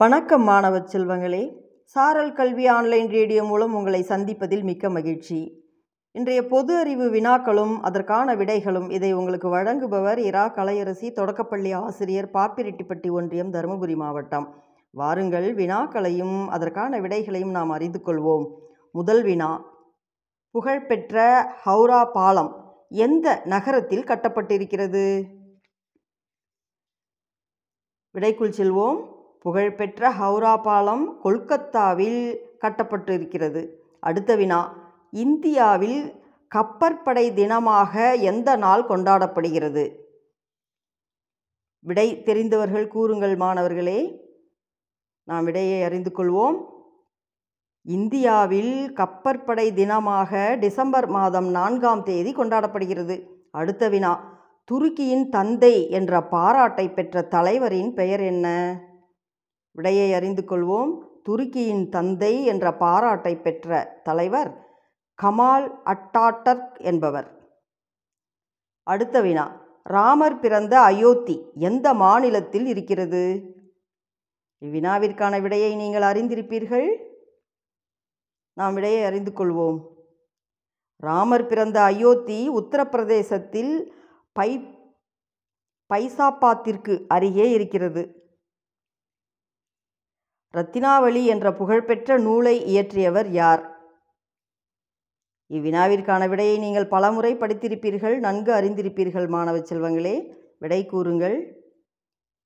வணக்கம் மாணவ செல்வங்களே. சாரல் கல்வி ஆன்லைன் ரேடியோ மூலம் உங்களை சந்திப்பதில் மிக்க மகிழ்ச்சி. இன்றைய பொது அறிவு வினாக்களும் அதற்கான விடைகளும் இதை உங்களுக்கு வழங்குபவர் இரா. கலையரசி தொடக்கப்பள்ளி ஆசிரியர் பாப்பிரெட்டிப்பட்டி ஒன்றியம் தருமபுரி மாவட்டம். வாருங்கள் வினாக்களையும் அதற்கான விடைகளையும் நாம் அறிந்து கொள்வோம். முதல் வினா. புகழ்பெற்ற ஹவுரா பாலம் எந்த நகரத்தில் கட்டப்பட்டிருக்கிறது? விடைக்குள் செல்வோம். புகழ்பெற்ற ஹவுரா பாலம் கொல்கத்தாவில் கட்டப்பட்டிருக்கிறது. அடுத்த வினா இந்தியாவில் கப்பற்படை தினமாக எந்த நாள் கொண்டாடப்படுகிறது? விடை தெரிந்தவர்கள் கூறுங்கள் மாணவர்களே. நாம் விடையை அறிந்து கொள்வோம். இந்தியாவில் கப்பற்படை தினமாக டிசம்பர் மாதம் நான்காம் தேதி கொண்டாடப்படுகிறது. அடுத்த வினா துருக்கியின் தந்தை என்ற பாராட்டை பெற்ற தலைவரின் பெயர் என்ன? விடையை அறிந்து கொள்வோம். துருக்கியின் தந்தை என்ற பாராட்டை பெற்ற தலைவர் கமால் அட்டாட்டர்க் என்பவர். அடுத்த வினா. ராமர் பிறந்த அயோத்தி எந்த மாநிலத்தில் இருக்கிறது? இவ்வினாவிற்கான விடையை நீங்கள் அறிந்திருப்பீர்கள். நாம் விடையை அறிந்து கொள்வோம். ராமர் பிறந்த அயோத்தி உத்தரப்பிரதேசத்தில் பை பைசாபாத்திற்கு அருகே இருக்கிறது. ரத்தினாவளி என்ற புகழ்பெற்ற நூலை இயற்றியவர் யார்? இவ்வினாவிற்கான விடையை நீங்கள் பலமுறை படித்திருப்பீர்கள் நன்கு அறிந்திருப்பீர்கள் மாணவ செல்வங்களே. விடை கூறுங்கள்.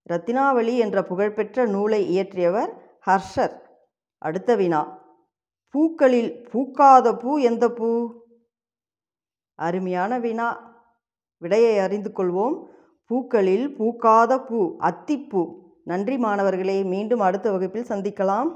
ரத்தினாவளி என்ற புகழ்பெற்ற நூலை இயற்றியவர் ஹர்ஷர். அடுத்த வினா. பூக்களில் பூக்காத பூ எந்த பூ? அருமையான வினா. விடையை அறிந்து கொள்வோம். பூக்களில் பூக்காத பூ அத்திப்பூ. நன்றி மாணவர்களே மீண்டும் அடுத்த வகுப்பில் சந்திக்கலாம்.